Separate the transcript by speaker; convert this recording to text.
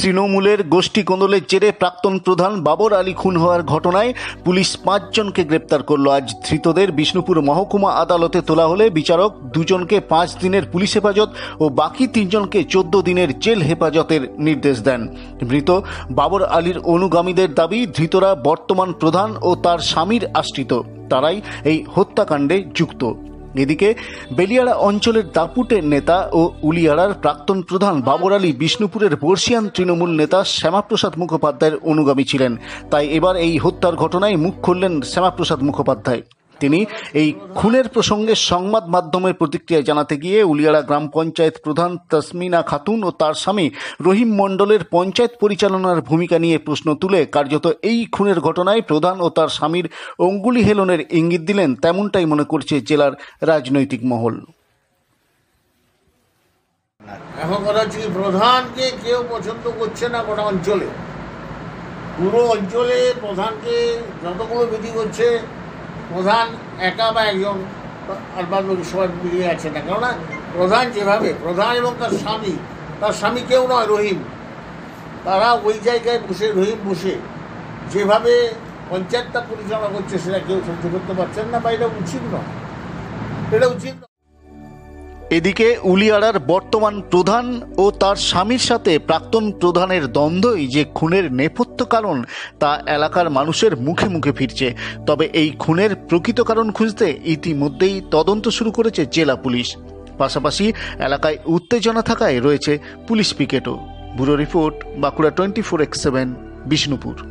Speaker 1: তৃণমূলের গোষ্ঠী কোন্দলের জেরে প্রাক্তন প্রধান বাবর আলী খুন হওয়ার ঘটনায় পুলিশ পাঁচজনকে গ্রেপ্তার করল। আজ ধৃতদের বিষ্ণুপুর মহকুমা আদালতে তোলা হলে বিচারক দুজনকে পাঁচ দিনের পুলিশ হেফাজত ও বাকি তিনজনকে চোদ্দ দিনের জেল হেফাজতের নির্দেশ দেন। মৃত বাবর আলীর অনুগামীদের দাবি, ধৃতরা বর্তমান প্রধান ও তার স্বামীর আশ্রিত। তারাই এই হত্যাকাণ্ডে যুক্ত। এদিকে বেলিয়াড়া অঞ্চলের দাপুটের নেতা ও উলিয়াড়ার প্রাক্তন প্রধান বাবর আলী বিষ্ণুপুরের বর্ষিয়ান তৃণমূল নেতা শ্যামাপ্রসাদ মুখোপাধ্যায়ের অনুগামী ছিলেন। তাই এবার এই হত্যার ঘটনায় মুখ খুললেন শ্যামাপ্রসাদ মুখোপাধ্যায়। তিনি এই খুনের প্রসঙ্গে সংবাদ মাধ্যমের প্রতিক্রিয়া জানাতে গিয়ে উলিয়াড়া গ্রাম পঞ্চায়েত প্রধান তসমিনা খাতুন ও তার স্বামী রহিম মণ্ডলের পঞ্চায়েত পরিচালনার ভূমিকা নিয়ে প্রশ্ন তুলে কার্যত এই খুনের ঘটনায় প্রধান ও তার স্বামীর অঙ্গুলি হেলনের ইঙ্গিত দিলেন তেমনটাই মনে করছে জেলার রাজনৈতিক মহল।
Speaker 2: এখন কথা হচ্ছে প্রধানকে কেউ পছন্দ করছে না গোটা অঞ্চলে। পুরো অঞ্চলে প্রধানকে যতগুলো বিধি করছে প্রধান একা বা একজন আর বাদ সবাই মিলিয়ে আছে না কেননা প্রধান যেভাবে, প্রধান এবং তার স্বামী তার স্বামী কেউ নয়, রহিম। তারা ওই জায়গায় বসে, রহিম বসে যেভাবে পঞ্চায়েতটা পরিচালনা করছে, সেটা কেউ সহ্য করতে পারছেন না বা এটা উচিত নয়। এটা উচিত
Speaker 1: এদিকে উলিয়ারার বর্তমান প্রধান ও তার স্বামীর সাথে প্রাক্তন প্রধানের দ্বন্দ্বই যে খুনের নেপথ্য কারণ তা এলাকার মানুষের মুখে মুখে ফিরছে। তবে এই খুনের প্রকৃত কারণ খুঁজতে ইতিমধ্যেই তদন্ত শুরু করেছে জেলা পুলিশ। পাশাপাশি এলাকায় উত্তেজনা থাকায় রয়েছে police পিকেটও। Bureau report Bankura twenty four x seven, Bishnupur.